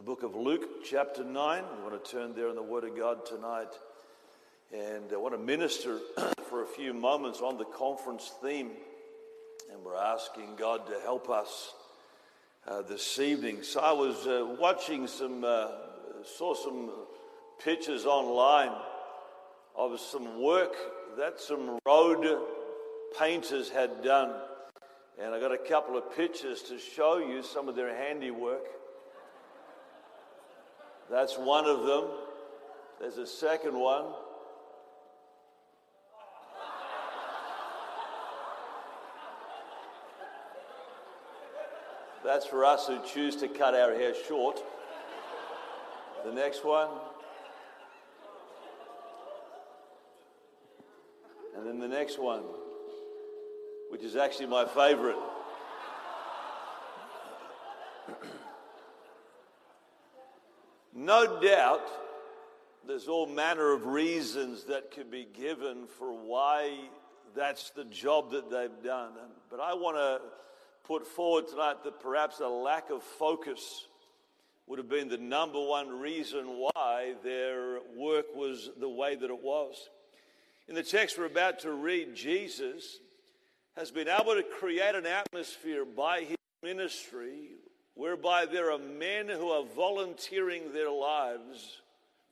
the book of Luke, chapter 9. We want to turn there in the Word of God tonight. And I want to minister for a few moments on the conference theme. And we're asking God to help us uh, this evening. So I was uh, watching some, uh, saw some pictures online of some work that some road painters had done. And I got a couple of pictures to show you some of their handiwork. That's one of them. There's a second one. That's for us who choose to cut our hair short. The next one. And then the next one, which is actually my favorite. No doubt there's all manner of reasons that could be given for why that's the job that they've done. But I want to put forward tonight that perhaps a lack of focus would have been the number one reason why their work was the way that it was. In the text we're about to read, Jesus has been able to create an atmosphere by his ministry whereby there are men who are volunteering their lives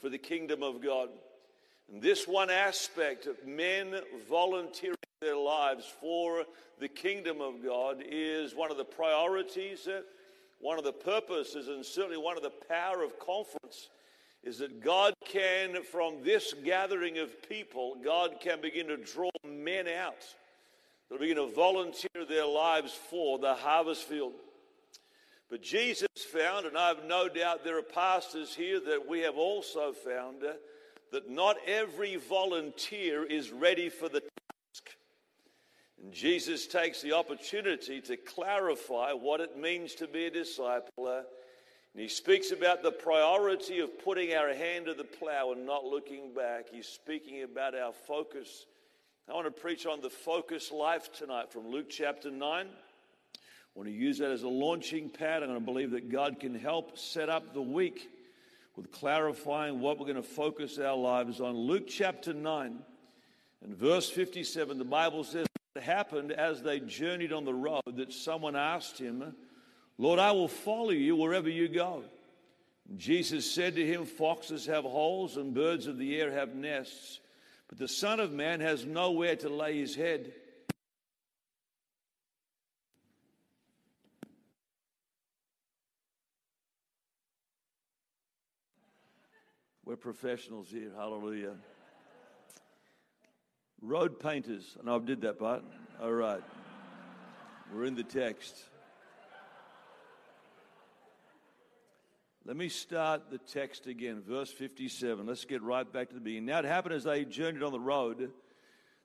for the kingdom of God. And this one aspect of men volunteering their lives for the kingdom of God is one of the priorities, uh, one of the purposes, and certainly one of the power of conference is that God can, from this gathering of people, God can begin to draw men out. They'll begin to volunteer their lives for the harvest field. But Jesus found, and I have no doubt there are pastors here that we have also found, uh, that not every volunteer is ready for the task. And Jesus takes the opportunity to clarify what it means to be a disciple. Uh, and he speaks about the priority of putting our hand to the plow and not looking back. He's speaking about our focus. I want to preach on the focus life tonight from Luke chapter 9. Want to use that as a launching pad, and I believe that God can help set up the week with clarifying what we're going to focus our lives on. Luke chapter 9 and verse 57, the Bible says, It happened as they journeyed on the road that someone asked him, Lord, I will follow you wherever you go. Jesus said to him, Foxes have holes and birds of the air have nests, but the Son of Man has nowhere to lay his head. We're professionals here. Hallelujah. Road painters. And know I did that part. All right. We're in the text. Let me start the text again, verse 57. Let's get right back to the beginning. Now it happened as they journeyed on the road.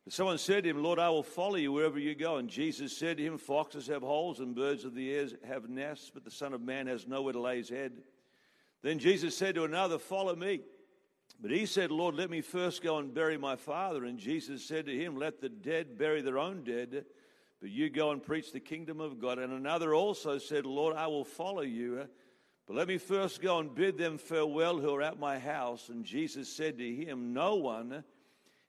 Someone said to him, Lord, I will follow you wherever you go. And Jesus said to him, Foxes have holes and birds of the air have nests, but the Son of Man has nowhere to lay his head. Then Jesus said to another, Follow me. But he said, Lord, let me first go and bury my father. And Jesus said to him, Let the dead bury their own dead, but you go and preach the kingdom of God. And another also said, Lord, I will follow you. But let me first go and bid them farewell who are at my house. And Jesus said to him, No one,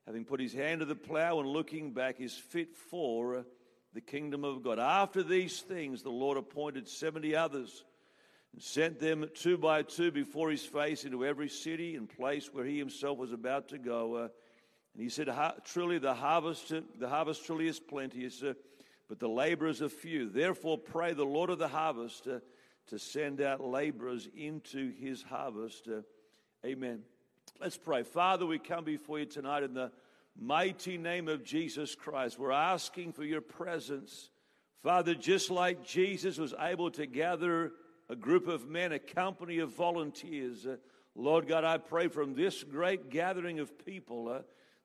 having put his hand to the plow and looking back, is fit for the kingdom of God. After these things, the Lord appointed 70 others and sent them two by two before his face into every city and place where he himself was about to go. Uh, and he said, Truly, the harvest, the harvest truly is plenteous, uh, but the laborers are few. Therefore, pray the Lord of the harvest uh, to send out laborers into his harvest. Uh, amen. Let's pray. Father, we come before you tonight in the mighty name of Jesus Christ. We're asking for your presence. Father, just like Jesus was able to gather a group of men, a company of volunteers. Uh, Lord God, I pray from this great gathering of people uh,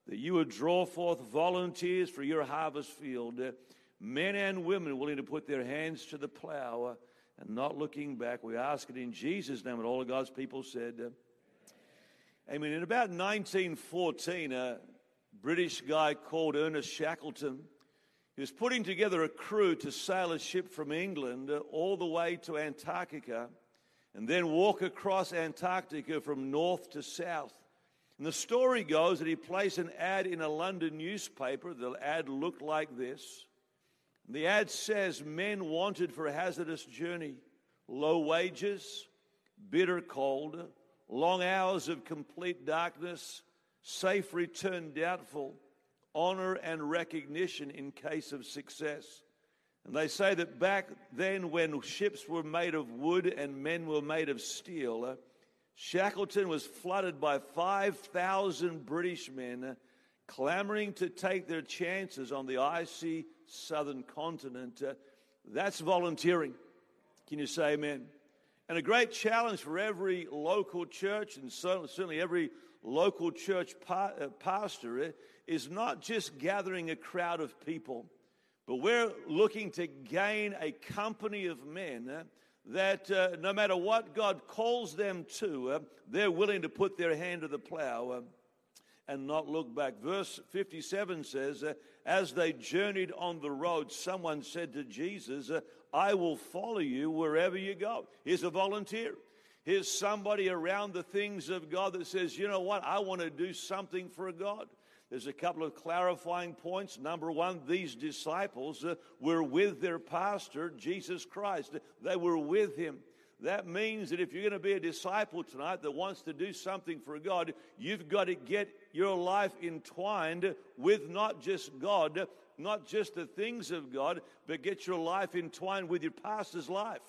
that you would draw forth volunteers for your harvest field, uh, men and women willing to put their hands to the plow uh, and not looking back. We ask it in Jesus' name, and all of God's people said, uh, Amen. In about 1914, a British guy called Ernest Shackleton he was putting together a crew to sail a ship from England all the way to Antarctica. and then walk across Antarctica from north to south. And the story goes that he placed an ad in a London newspaper. The ad looked like this. The ad says men wanted for a hazardous journey, low wages, bitter cold, long hours of complete darkness, safe return doubtful, honor and recognition in case of success. And they say that back then, when ships were made of wood and men were made of steel, uh, Shackleton was flooded by 5,000 British men uh, clamoring to take their chances on the icy southern continent. Uh, that's volunteering. Can you say amen? And a great challenge for every local church, and certainly every local church pa- pastor, is not just gathering a crowd of people, but we're looking to gain a company of men uh, that uh, no matter what God calls them to, uh, they're willing to put their hand to the plow uh, and not look back. Verse 57 says, As they journeyed on the road, someone said to Jesus, I will follow you wherever you go. Here's a volunteer. Here's somebody around the things of God that says, You know what? I want to do something for God. There's a couple of clarifying points. Number one, these disciples uh, were with their pastor, Jesus Christ. They were with him. That means that if you're going to be a disciple tonight that wants to do something for God, you've got to get your life entwined with not just God, not just the things of God, but get your life entwined with your pastor's life.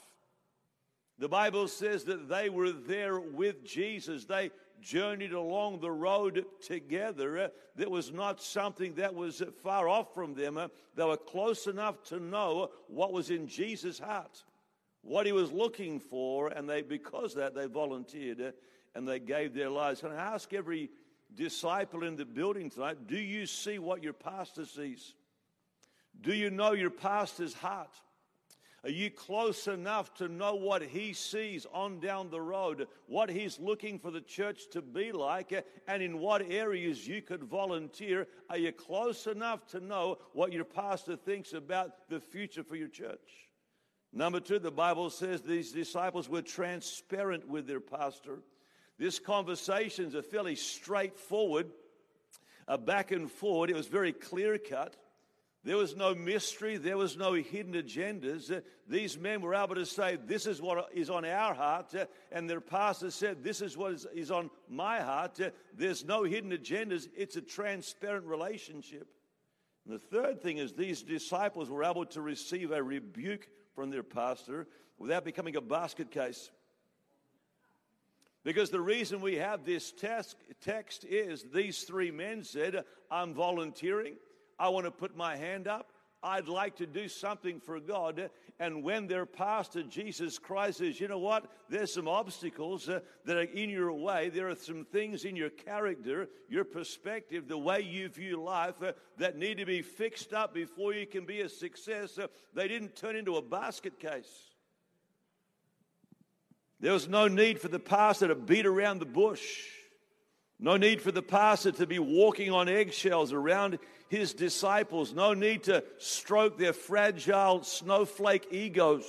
The Bible says that they were there with Jesus. They journeyed along the road together. Uh, that was not something that was far off from them. Uh, they were close enough to know what was in Jesus' heart, what he was looking for, and they, because that, they volunteered uh, and they gave their lives. And I ask every disciple in the building tonight do you see what your pastor sees? Do you know your pastor's heart? Are you close enough to know what he sees on down the road, what he's looking for the church to be like, and in what areas you could volunteer? Are you close enough to know what your pastor thinks about the future for your church? Number two, the Bible says these disciples were transparent with their pastor. This conversation is a fairly straightforward, a back and forward. It was very clear cut. There was no mystery. There was no hidden agendas. Uh, these men were able to say, This is what is on our heart. Uh, and their pastor said, This is what is, is on my heart. Uh, there's no hidden agendas. It's a transparent relationship. And the third thing is, these disciples were able to receive a rebuke from their pastor without becoming a basket case. Because the reason we have this text, text is these three men said, I'm volunteering. I want to put my hand up. I'd like to do something for God. And when their pastor, Jesus Christ, says, you know what? There's some obstacles uh, that are in your way. There are some things in your character, your perspective, the way you view life uh, that need to be fixed up before you can be a success. Uh, they didn't turn into a basket case. There was no need for the pastor to beat around the bush. No need for the pastor to be walking on eggshells around his disciples. No need to stroke their fragile snowflake egos.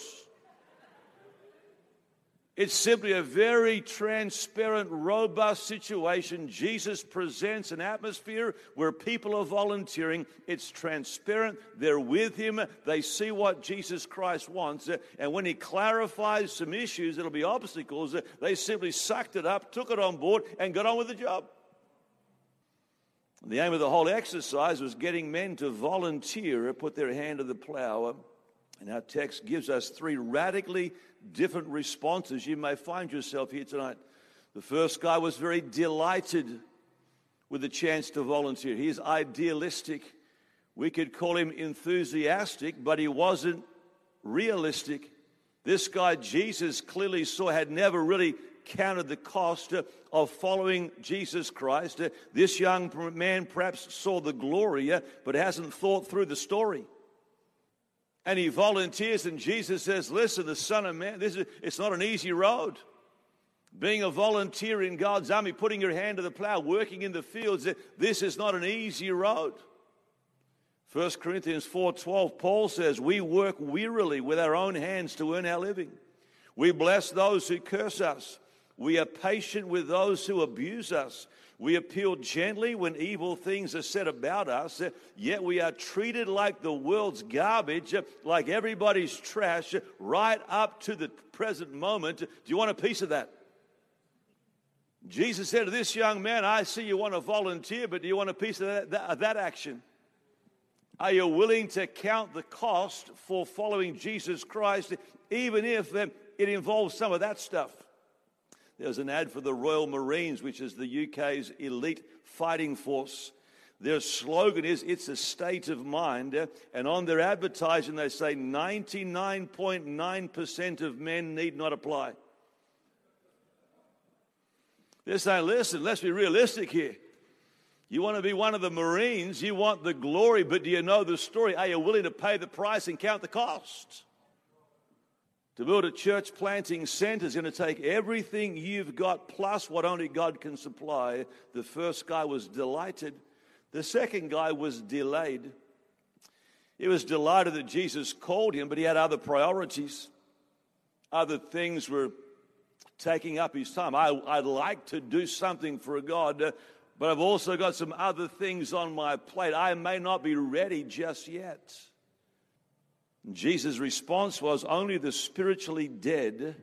It's simply a very transparent, robust situation. Jesus presents an atmosphere where people are volunteering. It's transparent. They're with him. They see what Jesus Christ wants. And when he clarifies some issues that'll be obstacles, they simply sucked it up, took it on board, and got on with the job. The aim of the whole exercise was getting men to volunteer, put their hand to the plow. And our text gives us three radically different responses. You may find yourself here tonight. The first guy was very delighted with the chance to volunteer. He's idealistic. We could call him enthusiastic, but he wasn't realistic. This guy, Jesus, clearly saw, had never really counted the cost uh, of following Jesus Christ. Uh, this young man perhaps saw the glory, uh, but hasn't thought through the story. And he volunteers, and Jesus says, Listen, the Son of Man, this is, it's not an easy road. Being a volunteer in God's army, putting your hand to the plow, working in the fields, this is not an easy road. 1 Corinthians 4:12 Paul says we work wearily with our own hands to earn our living. We bless those who curse us. We are patient with those who abuse us. We appeal gently when evil things are said about us, yet we are treated like the world's garbage, like everybody's trash, right up to the present moment. Do you want a piece of that? Jesus said to this young man, I see you want to volunteer, but do you want a piece of that, that, that action? Are you willing to count the cost for following Jesus Christ, even if it involves some of that stuff? There's an ad for the Royal Marines, which is the UK's elite fighting force. Their slogan is, It's a state of mind. And on their advertising, they say 99.9% of men need not apply. They're saying, Listen, let's be realistic here. You want to be one of the Marines, you want the glory, but do you know the story? Are you willing to pay the price and count the cost? To build a church planting center is going to take everything you've got plus what only God can supply. The first guy was delighted, the second guy was delayed. He was delighted that Jesus called him, but he had other priorities. Other things were taking up his time. I, would like to do something for God, but I've also got some other things on my plate. I may not be ready just yet. Jesus' response was only the spiritually dead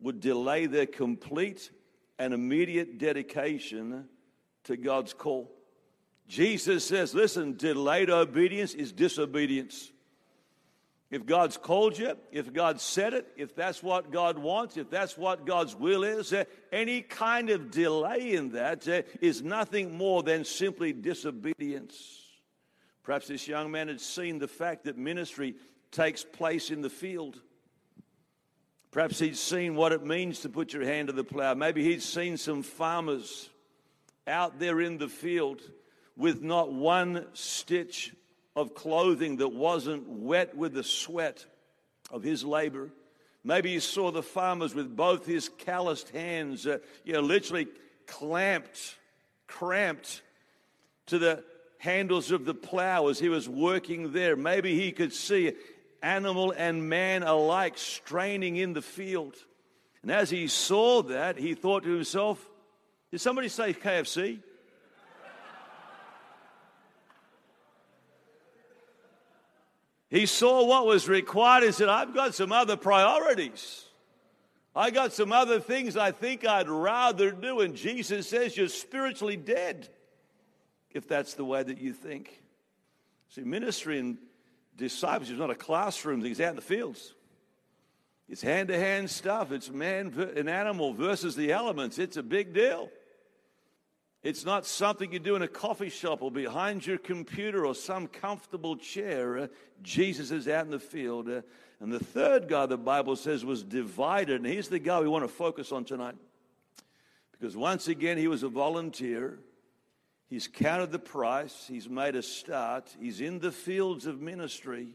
would delay their complete and immediate dedication to God's call. Jesus says, listen, delayed obedience is disobedience. If God's called you, if God said it, if that's what God wants, if that's what God's will is, uh, any kind of delay in that uh, is nothing more than simply disobedience. Perhaps this young man had seen the fact that ministry takes place in the field. Perhaps he'd seen what it means to put your hand to the plow. Maybe he'd seen some farmers out there in the field with not one stitch of clothing that wasn't wet with the sweat of his labor. Maybe he saw the farmers with both his calloused hands, uh, you know, literally clamped, cramped to the handles of the plow as he was working there. Maybe he could see animal and man alike straining in the field. And as he saw that, he thought to himself, Did somebody say KFC? He saw what was required and said, I've got some other priorities. I got some other things I think I'd rather do. And Jesus says, You're spiritually dead if that's the way that you think. See, ministry and discipleship is not a classroom it's out in the fields. It's hand to hand stuff. It's man and animal versus the elements. It's a big deal. It's not something you do in a coffee shop or behind your computer or some comfortable chair. Uh, Jesus is out in the field. Uh, and the third guy, the Bible says, was divided. And he's the guy we want to focus on tonight. Because once again, he was a volunteer. He's counted the price. He's made a start. He's in the fields of ministry.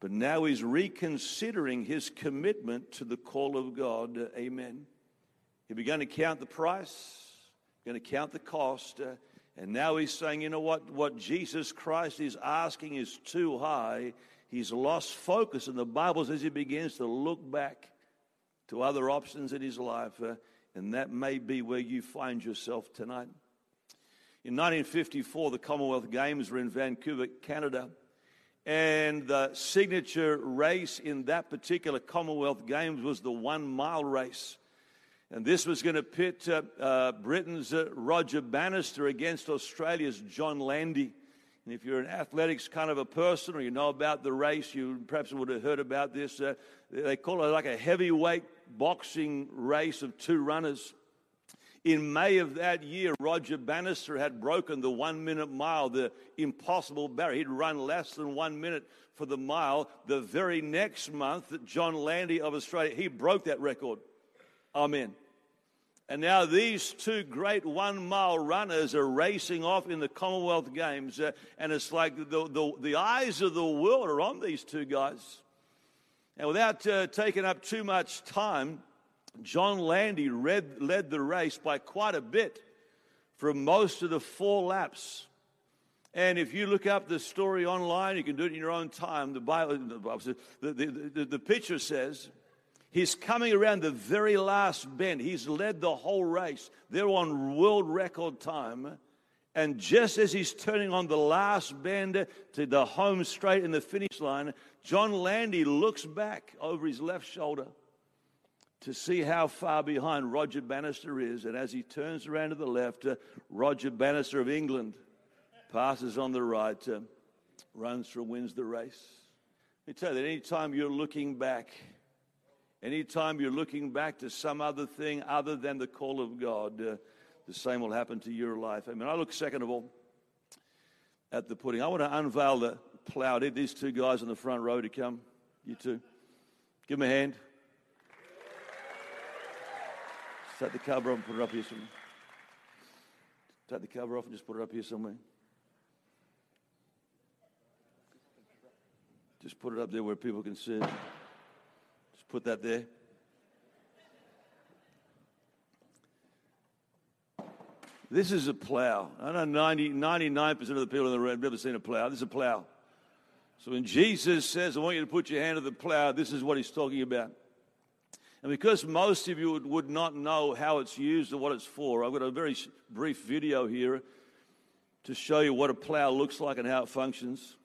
But now he's reconsidering his commitment to the call of God. Amen. He began to count the price going to count the cost. Uh, and now he's saying, you know what? What Jesus Christ is asking is too high. He's lost focus. And the Bible says he begins to look back to other options in his life. Uh, and that may be where you find yourself tonight. In 1954, the Commonwealth Games were in Vancouver, Canada. And the signature race in that particular Commonwealth Games was the one mile race. And this was going to pit uh, uh, Britain's uh, Roger Bannister against Australia's John Landy. And if you're an athletics kind of a person or you know about the race, you perhaps would have heard about this. Uh, they call it like a heavyweight boxing race of two runners. In May of that year, Roger Bannister had broken the one minute mile, the impossible barrier. He'd run less than one minute for the mile. The very next month, John Landy of Australia, he broke that record. Amen. And now these two great one mile runners are racing off in the Commonwealth Games. Uh, and it's like the, the, the, eyes of the world are on these two guys. And without uh, taking up too much time, John Landy read, led the race by quite a bit for most of the four laps. And if you look up the story online, you can do it in your own time. The Bible, the, the, the, the picture says He's coming around the very last bend. He's led the whole race. They're on world record time. And just as he's turning on the last bend to the home straight in the finish line, John Landy looks back over his left shoulder to see how far behind Roger Bannister is. And as he turns around to the left, uh, Roger Bannister of England passes on the right, uh, runs through, wins the race. Let me tell you that anytime you're looking back, Anytime you're looking back to some other thing other than the call of God, uh, the same will happen to your life. I mean, I look, second of all, at the pudding. I want to unveil the plow. Need these two guys in the front row to come. You two. Give them a hand. Take the cover off and put it up here somewhere. Take the cover off and just put it up here somewhere. Just put it up there where people can see it. Put that there. This is a plow. I know 90, 99% of the people in the room have never seen a plow. This is a plow. So when Jesus says, I want you to put your hand to the plow, this is what he's talking about. And because most of you would, not know how it's used or what it's for, I've got a very brief video here to show you what a plow looks like and how it functions.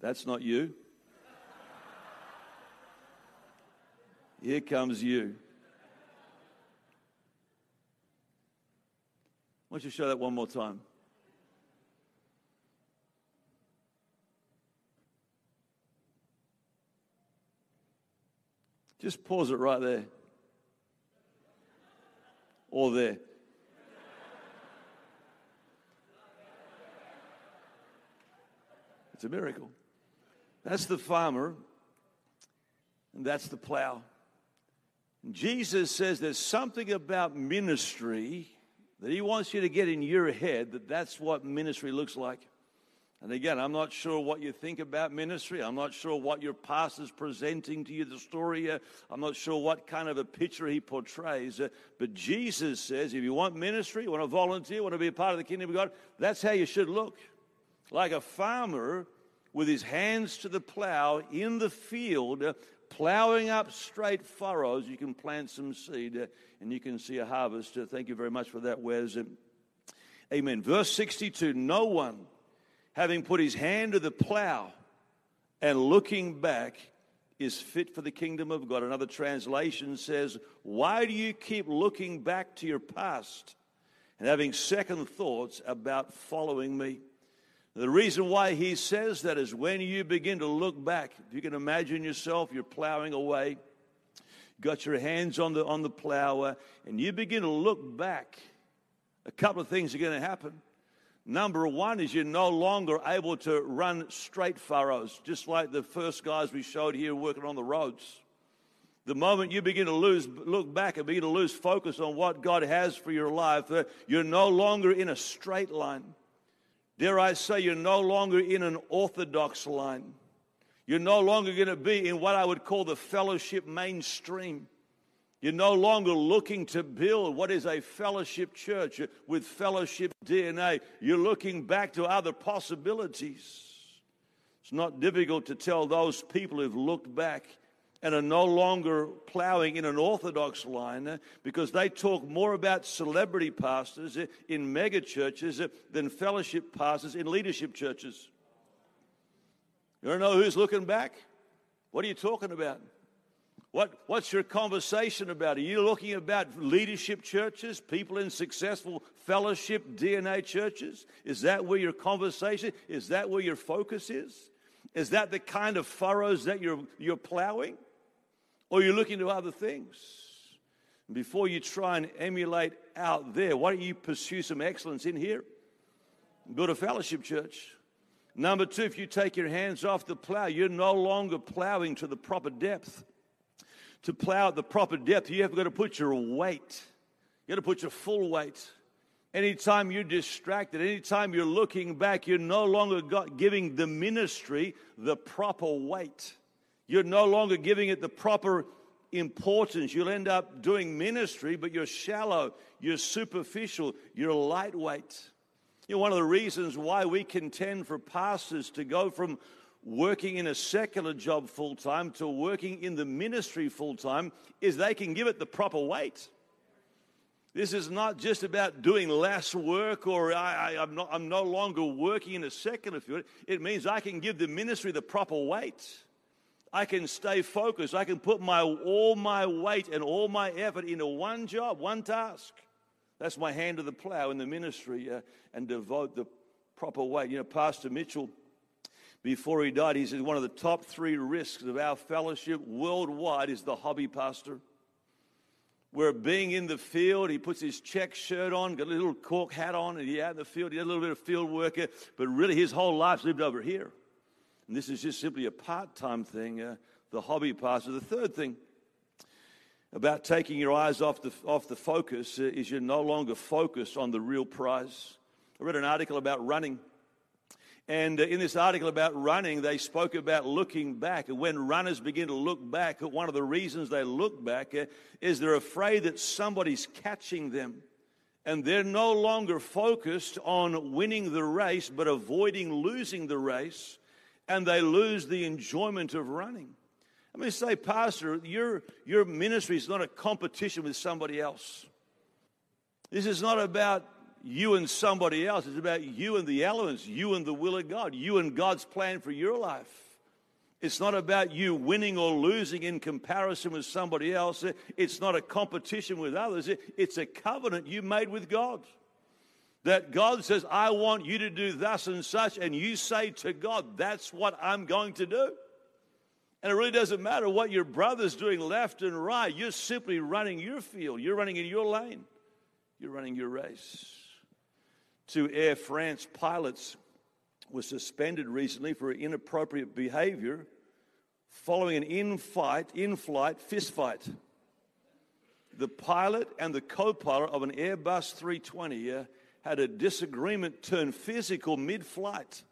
That's not you. Here comes you. Why don't you show that one more time? Just pause it right there. Or there. It's a miracle. That's the farmer, and that's the plow. Jesus says there's something about ministry that he wants you to get in your head that that's what ministry looks like. And again, I'm not sure what you think about ministry. I'm not sure what your pastor's presenting to you, the story. I'm not sure what kind of a picture he portrays. Uh, but Jesus says if you want ministry, want to volunteer, want to be a part of the kingdom of God, that's how you should look. Like a farmer with his hands to the plow in the field, uh, plowing up straight furrows, you can plant some seed uh, and you can see a harvest. Thank you very much for that, Wes. Amen. Verse 62 No one, having put his hand to the plow and looking back, is fit for the kingdom of God. Another translation says, Why do you keep looking back to your past and having second thoughts about following me? The reason why he says that is when you begin to look back, if you can imagine yourself, you're plowing away, got your hands on the, on the plow, and you begin to look back, a couple of things are going to happen. Number one is you're no longer able to run straight furrows, just like the first guys we showed here working on the roads. The moment you begin to lose, look back and begin to lose focus on what God has for your life, uh, you're no longer in a straight line. Dare I say, you're no longer in an orthodox line. You're no longer going to be in what I would call the fellowship mainstream. You're no longer looking to build what is a fellowship church with fellowship DNA. You're looking back to other possibilities. It's not difficult to tell those people who've looked back and are no longer plowing in an orthodox line uh, because they talk more about celebrity pastors uh, in mega churches uh, than fellowship pastors in leadership churches. You don't know who's looking back? What are you talking about? What, what's your conversation about? Are you looking about leadership churches, people in successful fellowship DNA churches? Is that where your conversation, is that where your focus is? Is that the kind of furrows that you're, you're plowing? Or you're looking to other things. Before you try and emulate out there, why don't you pursue some excellence in here? Build a fellowship church. Number two, if you take your hands off the plow, you're no longer plowing to the proper depth. To plow the proper depth, you have got to put your weight. You got to put your full weight. Anytime you're distracted, anytime you're looking back, you're no longer giving the ministry the proper weight. You're no longer giving it the proper importance. You'll end up doing ministry, but you're shallow, you're superficial, you're lightweight. You know, one of the reasons why we contend for pastors to go from working in a secular job full time to working in the ministry full time is they can give it the proper weight. This is not just about doing less work or I, am not, I'm no longer working in a secular field. It means I can give the ministry the proper weight. I can stay focused. I can put my, all my weight and all my effort into one job, one task. That's my hand to the plow in the ministry uh, and devote the proper weight. You know, Pastor Mitchell, before he died, he said one of the top three risks of our fellowship worldwide is the hobby pastor. Where being in the field, he puts his check shirt on, got a little cork hat on, and he out in the field, he had a little bit of field work, but really his whole life's lived over here. And this is just simply a part time thing, uh, the hobby pastor. The third thing about taking your eyes off the, off the focus uh, is you're no longer focused on the real prize. I read an article about running. And uh, in this article about running, they spoke about looking back. And when runners begin to look back, one of the reasons they look back uh, is they're afraid that somebody's catching them. And they're no longer focused on winning the race, but avoiding losing the race and they lose the enjoyment of running. I mean, say, Pastor, your, your ministry is not a competition with somebody else. This is not about you and somebody else. It's about you and the elements, you and the will of God, you and God's plan for your life. It's not about you winning or losing in comparison with somebody else. It's not a competition with others. It's a covenant you made with God that God says, I want you to do thus and such, and you say to God, That's what I'm going to do. And it really doesn't matter what your brother's doing left and right. You're simply running your field, you're running in your lane, you're running your race. Two Air France pilots were suspended recently for inappropriate behavior following an in-fight, in-flight fistfight. The pilot and the co-pilot of an Airbus 320 uh, had a disagreement turn physical mid flight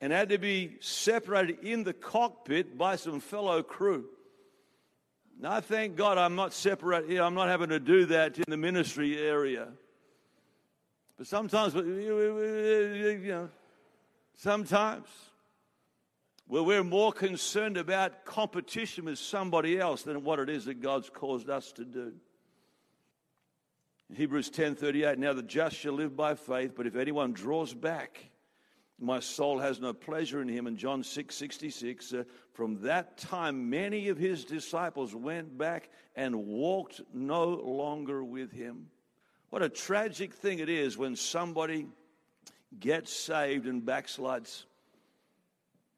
and had to be separated in the cockpit by some fellow crew. Now, thank God I'm not separated, I'm not having to do that in the ministry area. But sometimes, you know, sometimes, well, we're more concerned about competition with somebody else than what it is that God's caused us to do. Hebrews 10:38 Now the just shall live by faith but if anyone draws back my soul has no pleasure in him and John 6:66 uh, from that time many of his disciples went back and walked no longer with him what a tragic thing it is when somebody gets saved and backslides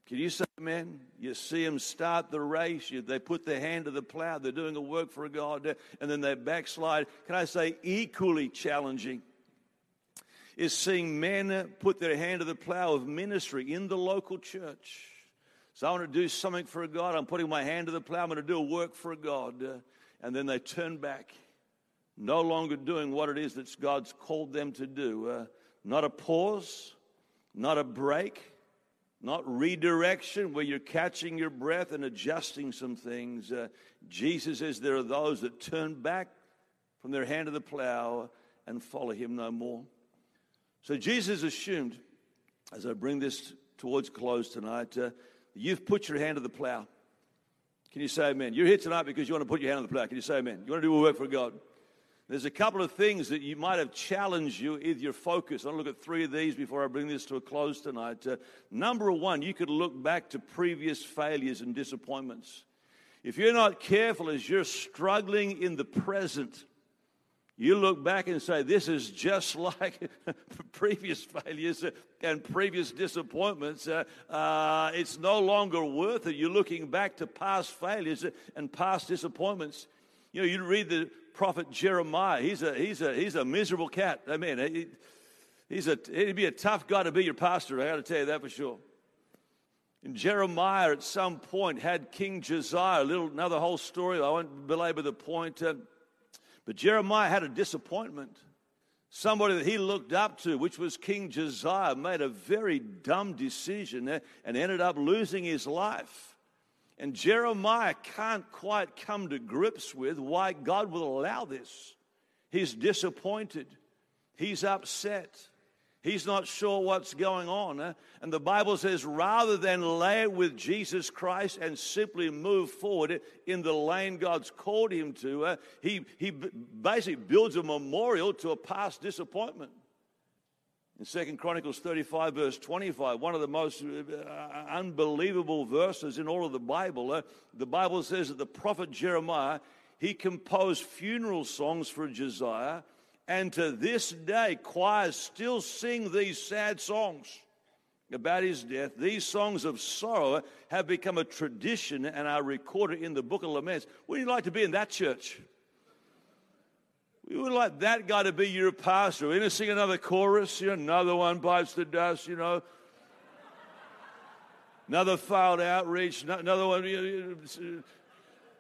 can you say amen? You see them start the race, you, they put their hand to the plow, they're doing a work for God, and then they backslide. Can I say equally challenging? Is seeing men put their hand to the plow of ministry in the local church. So I want to do something for God. I'm putting my hand to the plow. I'm going to do a work for God. And then they turn back, no longer doing what it is that God's called them to do. Uh, not a pause, not a break, not redirection where you're catching your breath and adjusting some things. Uh, Jesus says there are those that turn back from their hand to the plow and follow him no more. So Jesus assumed, as I bring this towards close tonight, uh, you've put your hand to the plow. Can you say amen? You're here tonight because you want to put your hand on the plow. Can you say amen? You want to do a work for God. There's a couple of things that you might have challenged you with your focus. I'll look at three of these before I bring this to a close tonight. Uh, number one, you could look back to previous failures and disappointments. If you're not careful as you're struggling in the present, you look back and say, This is just like previous failures and previous disappointments. Uh, uh, it's no longer worth it. You're looking back to past failures and past disappointments. You know, you read the prophet Jeremiah. He's a, he's a, he's a miserable cat. I mean, he, he's a, he'd be a tough guy to be your pastor. I got to tell you that for sure. And Jeremiah at some point had King Josiah, a little, another whole story. I won't belabor the point. Uh, but Jeremiah had a disappointment. Somebody that he looked up to, which was King Josiah, made a very dumb decision and ended up losing his life. And Jeremiah can't quite come to grips with why God will allow this. He's disappointed, he's upset. He's not sure what's going on. And the Bible says rather than lay with Jesus Christ and simply move forward in the lane God's called him to, he, he basically builds a memorial to a past disappointment. In 2 Chronicles 35, verse 25, one of the most uh, unbelievable verses in all of the Bible, uh, the Bible says that the prophet Jeremiah, he composed funeral songs for Josiah and to this day, choirs still sing these sad songs about his death. These songs of sorrow have become a tradition and are recorded in the book of Laments. Wouldn't you like to be in that church? We would like that guy to be your pastor. We're going to sing another chorus, you know, another one bites the dust, you know. Another failed outreach, another one, you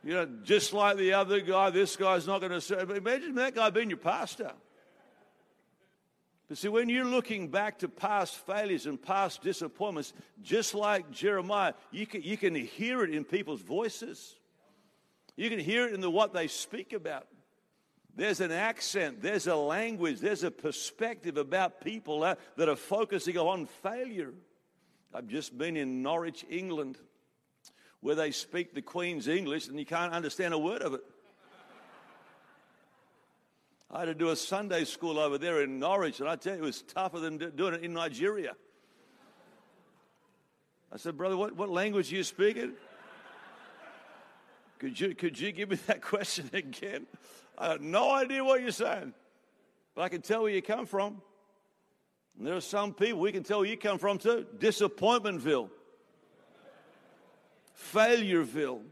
know, just like the other guy, this guy's not going to serve. But Imagine that guy being your pastor. But see, when you're looking back to past failures and past disappointments, just like Jeremiah, you can, you can hear it in people's voices. You can hear it in the what they speak about. There's an accent, there's a language, there's a perspective about people uh, that are focusing on failure. I've just been in Norwich, England, where they speak the Queen's English and you can't understand a word of it. I had to do a Sunday school over there in Norwich, and I tell you, it was tougher than doing it in Nigeria. I said, Brother, what, what language are you speaking? Could you, could you give me that question again? I have no idea what you're saying, but I can tell where you come from. And there are some people we can tell where you come from too. Disappointmentville, Failureville.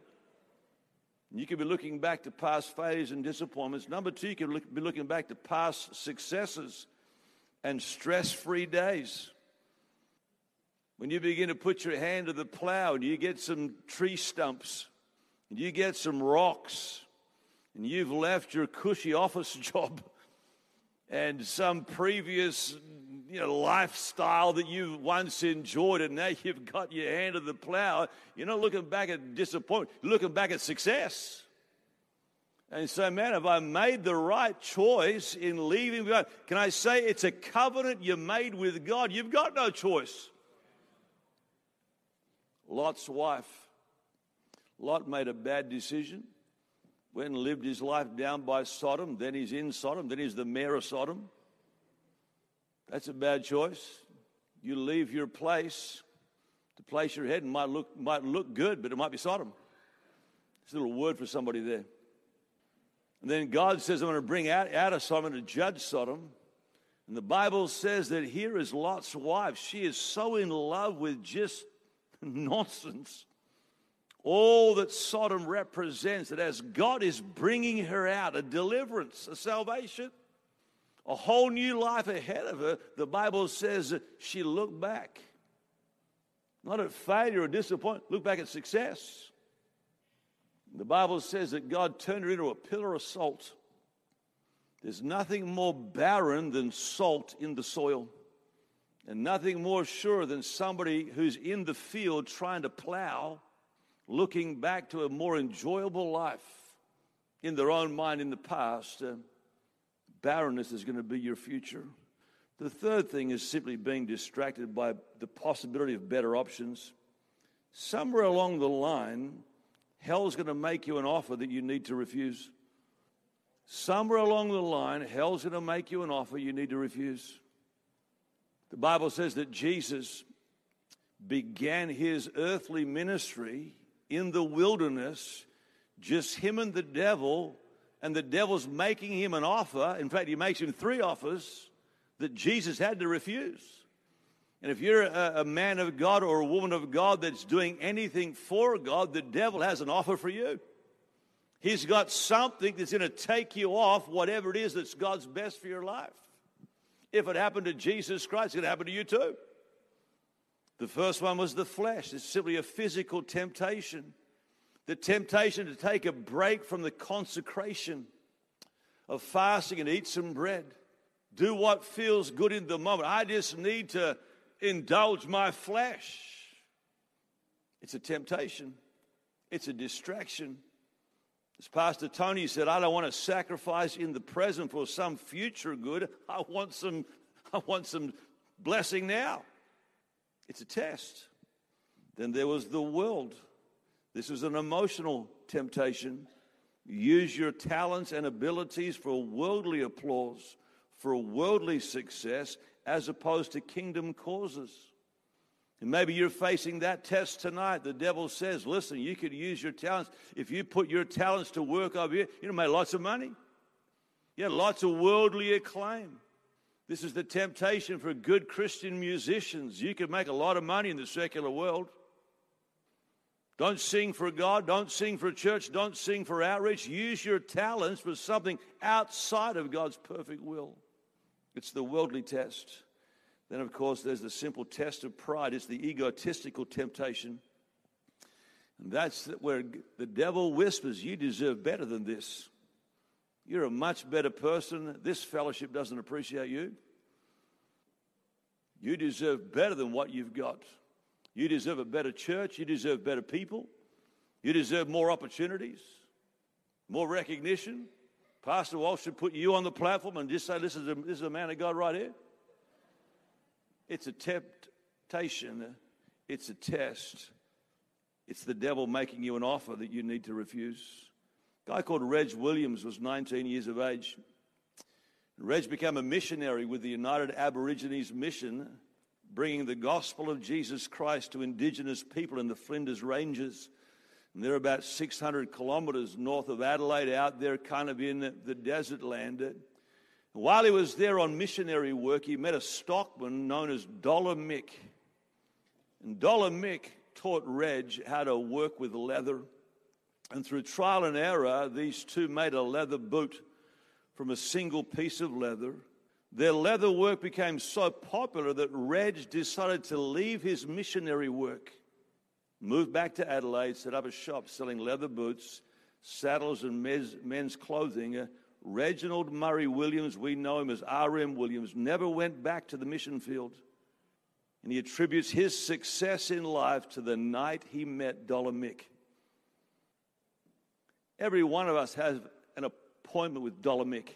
You could be looking back to past failures and disappointments. Number two, you could look, be looking back to past successes and stress free days. When you begin to put your hand to the plow and you get some tree stumps and you get some rocks and you've left your cushy office job and some previous you know, lifestyle that you once enjoyed, and now you've got your hand to the plow. You're not looking back at disappointment, you're looking back at success. And so, man, have I made the right choice in leaving God? Can I say it's a covenant you made with God? You've got no choice. Lot's wife. Lot made a bad decision. And lived his life down by Sodom. Then he's in Sodom. Then he's the mayor of Sodom. That's a bad choice. You leave your place, the place you're heading might look, might look good, but it might be Sodom. It's a little word for somebody there. And then God says, I'm going to bring out, out of Sodom to judge Sodom. And the Bible says that here is Lot's wife. She is so in love with just nonsense. All that Sodom represents, that as God is bringing her out, a deliverance, a salvation, a whole new life ahead of her, the Bible says that she looked back. Not at failure or disappointment, look back at success. The Bible says that God turned her into a pillar of salt. There's nothing more barren than salt in the soil, and nothing more sure than somebody who's in the field trying to plow, looking back to a more enjoyable life in their own mind in the past. Uh, barrenness is going to be your future. The third thing is simply being distracted by the possibility of better options. Somewhere along the line, hell's going to make you an offer that you need to refuse. Somewhere along the line, hell's going to make you an offer you need to refuse. The Bible says that Jesus began his earthly ministry in the wilderness, just him and the devil and the devil's making him an offer. In fact, he makes him three offers that Jesus had to refuse. And if you're a, a, man of God or a woman of God that's doing anything for God, the devil has an offer for you. He's got something that's going to take you off whatever it is that's God's best for your life. If it happened to Jesus Christ, it's going to happen to you too. The first one was the flesh. It's simply a physical temptation the temptation to take a break from the consecration of fasting and eat some bread. Do what feels good in the moment. I just need to indulge my flesh. It's a temptation, it's a distraction. As Pastor Tony said, I don't want to sacrifice in the present for some future good. I want some, I want some blessing now. It's a test. Then there was the world. This was an emotional temptation. Use your talents and abilities for worldly applause, for worldly success, as opposed to kingdom causes. And maybe you're facing that test tonight. The devil says, listen, you could use your talents. If you put your talents to work over here, you know, make lots of money. Yeah, lots of worldly acclaim. This is the temptation for good Christian musicians. You can make a lot of money in the secular world. Don't sing for God. Don't sing for church. Don't sing for outreach. Use your talents for something outside of God's perfect will. It's the worldly test. Then, of course, there's the simple test of pride. It's the egotistical temptation. And that's where the devil whispers, You deserve better than this. You're a much better person. This fellowship doesn't appreciate you. You deserve better than what you've got. You deserve a better church. You deserve better people. You deserve more opportunities, more recognition. Pastor Walsh should put you on the platform and just say, This is a, this is a man of God right here. It's a temptation, it's a test. It's the devil making you an offer that you need to refuse. A guy called Reg Williams was 19 years of age. Reg became a missionary with the United Aborigines Mission bringing the gospel of Jesus Christ to indigenous people in the Flinders Ranges. And they're about 600 kilometers north of Adelaide, out there kind of in the desert land. While he was there on missionary work, he met a stockman known as Dollar Mick. And Dollar Mick taught Reg how to work with leather. And through trial and error, these two made a leather boot from a single piece of leather. Their leather work became so popular that Reg decided to leave his missionary work, move back to Adelaide, set up a shop selling leather boots, saddles, and men's clothing. Uh, Reginald Murray Williams, we know him as R.M. Williams, never went back to the mission field. And he attributes his success in life to the night he met Dollar Mick. Every one of us has an appointment with Dollar Mick.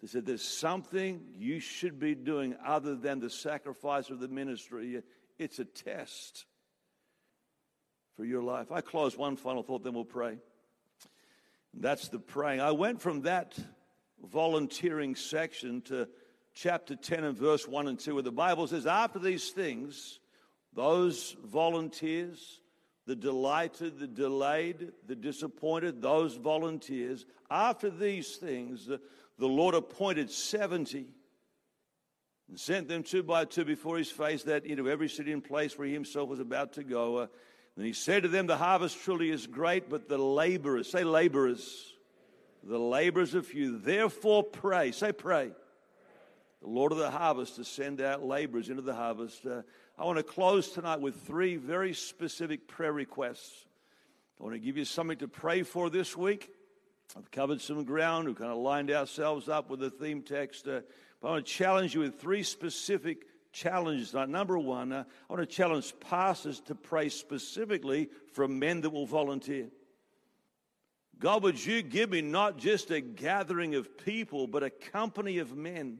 They said, There's something you should be doing other than the sacrifice of the ministry. It's a test for your life. I close one final thought, then we'll pray. That's the praying. I went from that volunteering section to chapter 10 and verse 1 and 2, where the Bible says, After these things, those volunteers, the delighted, the delayed, the disappointed, those volunteers, after these things, the Lord appointed 70 and sent them two by two before his face that into every city and place where he himself was about to go. Uh, and he said to them, The harvest truly is great, but the laborers, say laborers, the laborers are few. Therefore pray, say pray. The Lord of the harvest to send out laborers into the harvest. Uh, I want to close tonight with three very specific prayer requests. I want to give you something to pray for this week. I've covered some ground. We've kind of lined ourselves up with the theme text. Uh, but I want to challenge you with three specific challenges. Number one, uh, I want to challenge pastors to pray specifically for men that will volunteer. God, would you give me not just a gathering of people, but a company of men?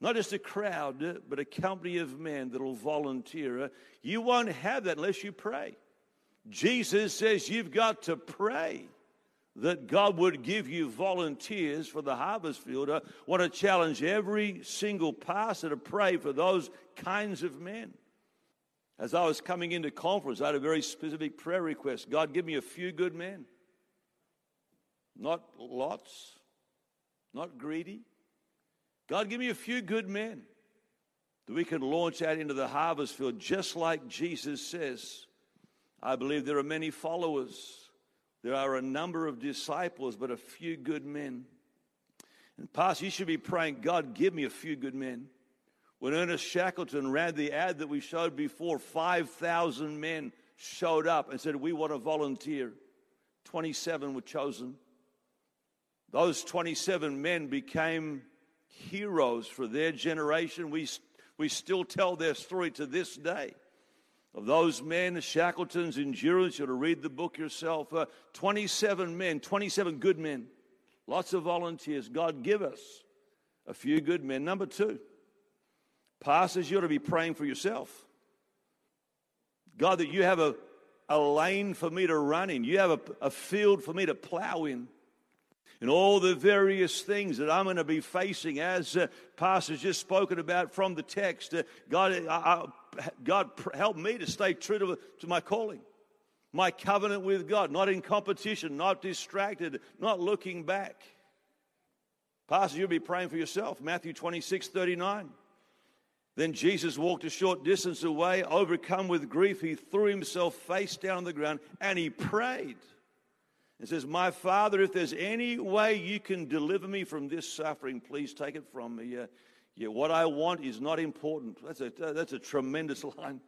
Not just a crowd, but a company of men that will volunteer. You won't have that unless you pray. Jesus says you've got to pray that God would give you volunteers for the harvest field. I want to challenge every single pastor to pray for those kinds of men. As I was coming into conference, I had a very specific prayer request God, give me a few good men. Not lots, not greedy. God, give me a few good men that we can launch out into the harvest field just like Jesus says. I believe there are many followers there are a number of disciples, but a few good men. And, Pastor, you should be praying, God, give me a few good men. When Ernest Shackleton ran the ad that we showed before, 5,000 men showed up and said, We want to volunteer. 27 were chosen. Those 27 men became heroes for their generation. We, we still tell their story to this day of those men, Shackleton's endurance. you're to read the book yourself. Uh, 27 men, 27 good men, lots of volunteers. God, give us a few good men. Number two, Pastors, you ought to be praying for yourself. God, that you have a, a lane for me to run in, you have a, a field for me to plow in. And all the various things that I'm going to be facing, as uh, Pastor's just spoken about from the text, uh, God, I, I, God, help me to stay true to, to my calling my covenant with God, not in competition, not distracted, not looking back. Pastor, you'll be praying for yourself. Matthew 26, 39. Then Jesus walked a short distance away, overcome with grief. He threw himself face down on the ground and he prayed. And says, My Father, if there's any way you can deliver me from this suffering, please take it from me. Yeah, yeah what I want is not important. That's a, that's a tremendous line.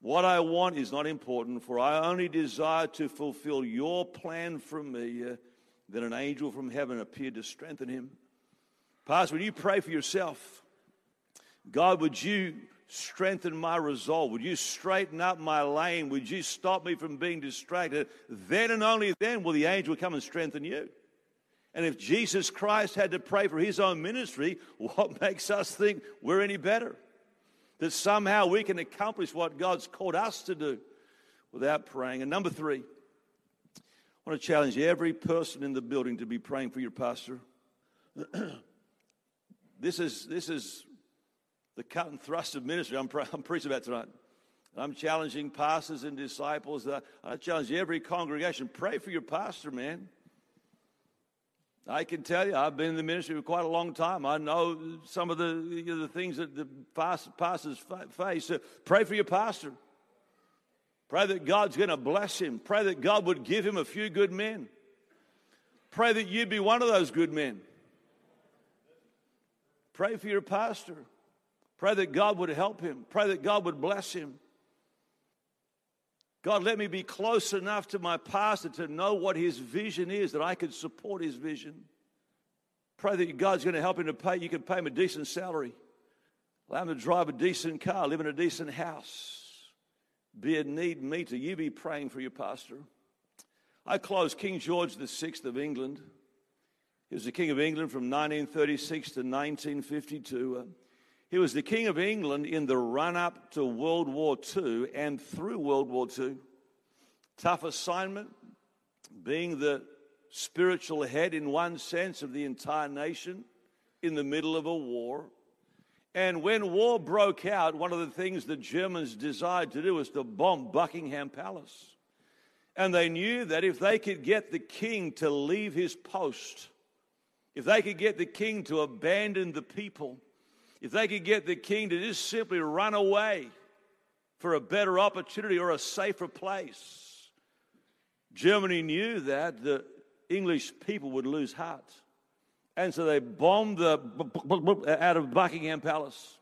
What I want is not important, for I only desire to fulfill your plan for me. Then an angel from heaven appeared to strengthen him. Pastor, when you pray for yourself, God, would you strengthen my resolve? Would you straighten up my lane? Would you stop me from being distracted? Then and only then will the angel come and strengthen you. And if Jesus Christ had to pray for his own ministry, what makes us think we're any better? that somehow we can accomplish what God's called us to do without praying. And number three, I want to challenge every person in the building to be praying for your pastor. this, is, this is the cut and thrust of ministry I'm, I'm preaching about tonight. I'm challenging pastors and disciples. Uh, I challenge every congregation pray for your pastor, man. I can tell you, I've been in the ministry for quite a long time. I know some of the, you know, the things that the pastors face. Uh, pray for your pastor. Pray that God's going to bless him. Pray that God would give him a few good men. Pray that you'd be one of those good men. Pray for your pastor. Pray that God would help him. Pray that God would bless him. God, let me be close enough to my pastor to know what his vision is, that I could support his vision. Pray that God's going to help him to pay. You can pay him a decent salary. Allow him to drive a decent car, live in a decent house. Be a need meter. You be praying for your pastor. I close King George VI of England. He was the King of England from 1936 to 1952. He was the King of England in the run up to World War II and through World War II. Tough assignment, being the spiritual head, in one sense, of the entire nation in the middle of a war. And when war broke out, one of the things the Germans desired to do was to bomb Buckingham Palace. And they knew that if they could get the king to leave his post, if they could get the king to abandon the people, if they could get the king to just simply run away for a better opportunity or a safer place, Germany knew that the English people would lose heart. And so they bombed the out of Buckingham Palace.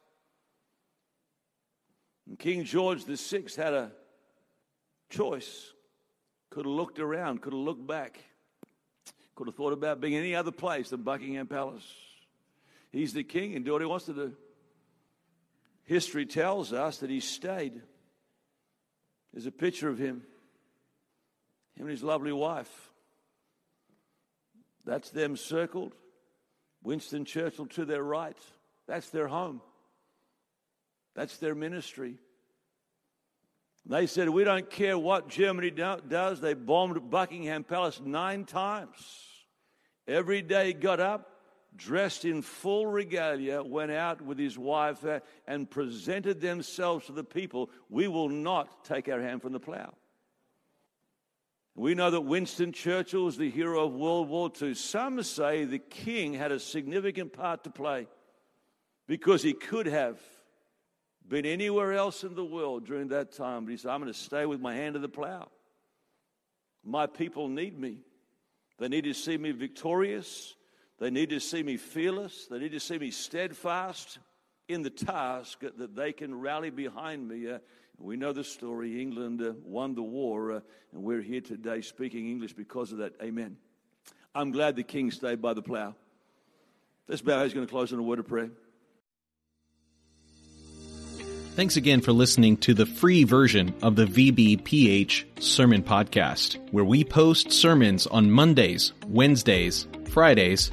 And King George VI had a choice. Could have looked around, could have looked back, could have thought about being any other place than Buckingham Palace. He's the king and do what he wants to do. History tells us that he stayed. There's a picture of him, him and his lovely wife. That's them circled. Winston Churchill to their right. That's their home. That's their ministry. They said, We don't care what Germany do- does. They bombed Buckingham Palace nine times. Every day got up, dressed in full regalia, went out with his wife uh, and presented themselves to the people. We will not take our hand from the plow. We know that Winston Churchill was the hero of World War II. Some say the king had a significant part to play because he could have been anywhere else in the world during that time. But he said, I'm going to stay with my hand to the plow. My people need me. They need to see me victorious. They need to see me fearless. They need to see me steadfast in the task that they can rally behind me. Uh, we know the story. England uh, won the war, uh, and we're here today speaking English because of that. Amen. I'm glad the king stayed by the plow. Let's bow. He's going to close in a word of prayer. Thanks again for listening to the free version of the VBPH Sermon Podcast, where we post sermons on Mondays, Wednesdays, Fridays,